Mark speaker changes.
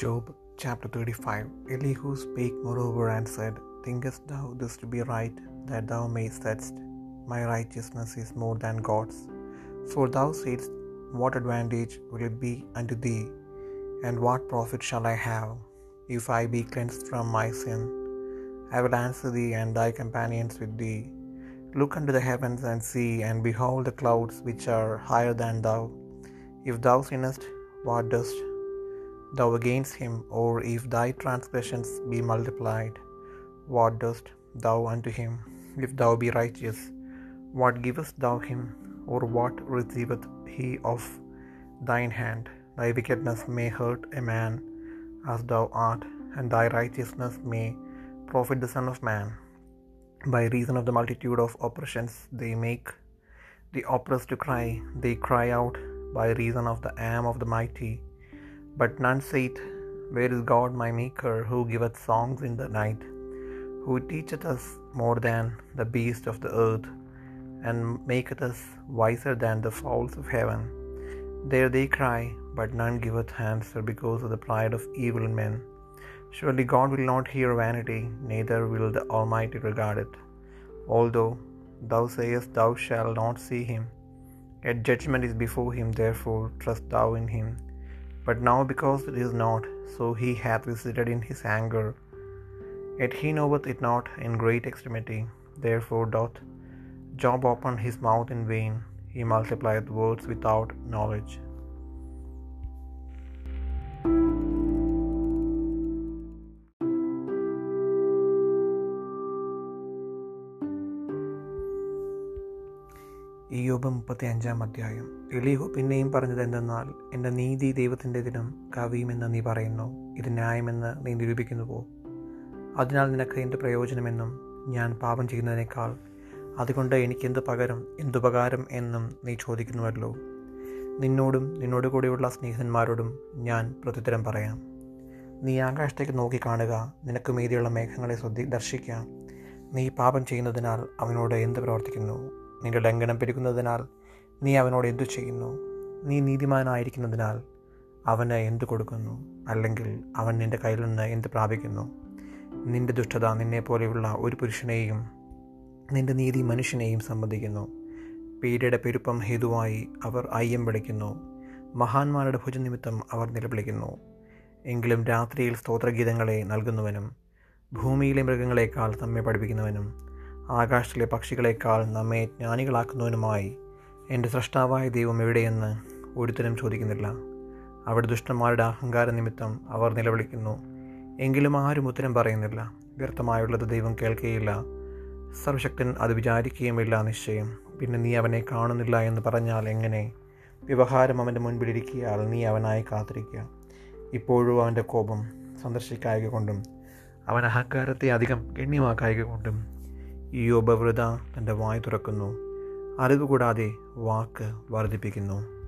Speaker 1: Job chapter 35 Elihu spake moreover and said, Thinkest thou this to be right, that thou mayest saidst, My righteousness is more than God's? For thou saidst, What advantage will it be unto thee, and what profit shall I have, if I be cleansed from my sin? I will answer thee and thy companions with thee. Look unto the heavens and see, and behold the clouds which are higher than thou. If thou sinnest, what dost thou against him? Or if thy transgressions be multiplied, what dost thou unto him? If thou be righteous, what givest thou him? Or what receiveth he of thine hand? Thy wickedness may hurt a man as thou art, and thy righteousness may profit the Son of Man. By reason of the multitude of oppressions, they make the oppressed to cry, they cry out by reason of the arm of the mighty. But none saith, Where is God my Maker, who giveth songs in the night, who teacheth us more than the beasts of the earth, and maketh us wiser than the fowls of heaven? There they cry, but none giveth answer because of the pride of evil men. Surely God will not hear vanity, neither will the Almighty regard it. Although thou sayest thou shalt not see him, yet judgment is before him, therefore trust thou in him. But now because it is not, so he hath visited in his anger. Yet he knoweth it not in great extremity. Therefore doth Job open his mouth in vain, he multiplieth words without knowledge. Iyob മുപ്പത്തി അഞ്ചാം അധ്യായം എലിഹു പിന്നെയും പറഞ്ഞത് എന്തെന്നാൽ എന്റെ നീതി ദൈവത്തിന്റെ ദിനം കവിയുമെന്ന് നീ പറയുന്നു. ഇത് ന്യായമെന്ന് നീ നിരൂപിക്കുന്നുവോ? അതിനാൽ നിനക്ക് എന്റെ പ്രയോജനമെന്നും ഞാൻ പാപം ചെയ്യുന്നതിനേക്കാൾ അതുകൊണ്ട് എനിക്കെന്ത് പകരം എന്തുപകാരം എന്നും നീ ചോദിക്കുന്നുവല്ലോ. നിന്നോടും നിന്നോട് കൂടെയുള്ള സ്നേഹിതന്മാരോടും ഞാൻ പ്രത്യുത്തരം പറയാം. നീ ആകാശത്തേക്ക് നോക്കി കാണുക നിനക്ക് മീതിയുള്ള മേഘങ്ങളെ ശ്രദ്ധി ദർശിക്കാം നീ പാപം ചെയ്യുന്നതിനാൽ അവനോട് എന്ത് പ്രവർത്തിക്കുന്നു? നിന്റെ ലംഘനം പെരുകുന്നതിനാൽ നീ അവനോട് എന്തു ചെയ്യുന്നു? നീ നീതിമാനായിരിക്കുന്നതിനാൽ അവന് എന്തു കൊടുക്കുന്നു? അല്ലെങ്കിൽ അവൻ നിന്റെ കയ്യിൽ നിന്ന് എന്ത് പ്രാപിക്കുന്നു? നിന്റെ ദുഷ്ടത നിന്നെ പോലെയുള്ള ഒരു പുരുഷനെയും നിന്റെ നീതി മനുഷ്യനെയും സംബന്ധിക്കുന്നു. പീഡയുടെ പെരുപ്പം ഹേതുവായി അവർ അയ്യം വിളിക്കുന്നു. മഹാന്മാരുടെ ഭുജനിമിത്തം അവർ നിലവിളിക്കുന്നു. എങ്കിലും രാത്രിയിൽ സ്തോത്രഗീതങ്ങളെ നൽകുന്നവനും ഭൂമിയിലെ മൃഗങ്ങളെക്കാൾ തമ്മെ പഠിപ്പിക്കുന്നവനും ആകാശത്തിലെ പക്ഷികളെക്കാൾ നമ്മെ ജ്ഞാനികളാക്കുന്നവനുമായി എന്റെ സൃഷ്ടാവായ ദൈവം എവിടെയെന്ന് ഒരുത്തരും ചോദിക്കുന്നില്ല. അവിടെ ദുഷ്ടന്മാരുടെ അഹങ്കാര നിമിത്തം അവർ നിലവിളിക്കുന്നു. എങ്കിലും ആരും ഉത്തരം പറയുന്നില്ല. വ്യർത്ഥമായുള്ളത് ദൈവം കേൾക്കുകയില്ല സർവശക്തൻ അത് വിചാരിക്കുകയുമില്ല നിശ്ചയം. പിന്നെ നീ അവനെ കാണുന്നില്ല എന്ന് പറഞ്ഞാൽ എങ്ങനെ? വ്യവഹാരം അവന്റെ മുൻപിലിരിക്കിയാൽ നീ അവനായി കാത്തിരിക്കുക. ഇപ്പോഴും അവന്റെ കോപം സന്ദർശിക്കായക കൊണ്ടും അവൻ അഹങ്കാരത്തെ അധികം ഗണ്യമാക്കായക കൊണ്ടും ഈ ഉപവൃത തന്റെ വായ് തുറക്കുന്നു. അറിവ് കൂടാതെ വാക്ക് വർദ്ധിപ്പിക്കുന്നു.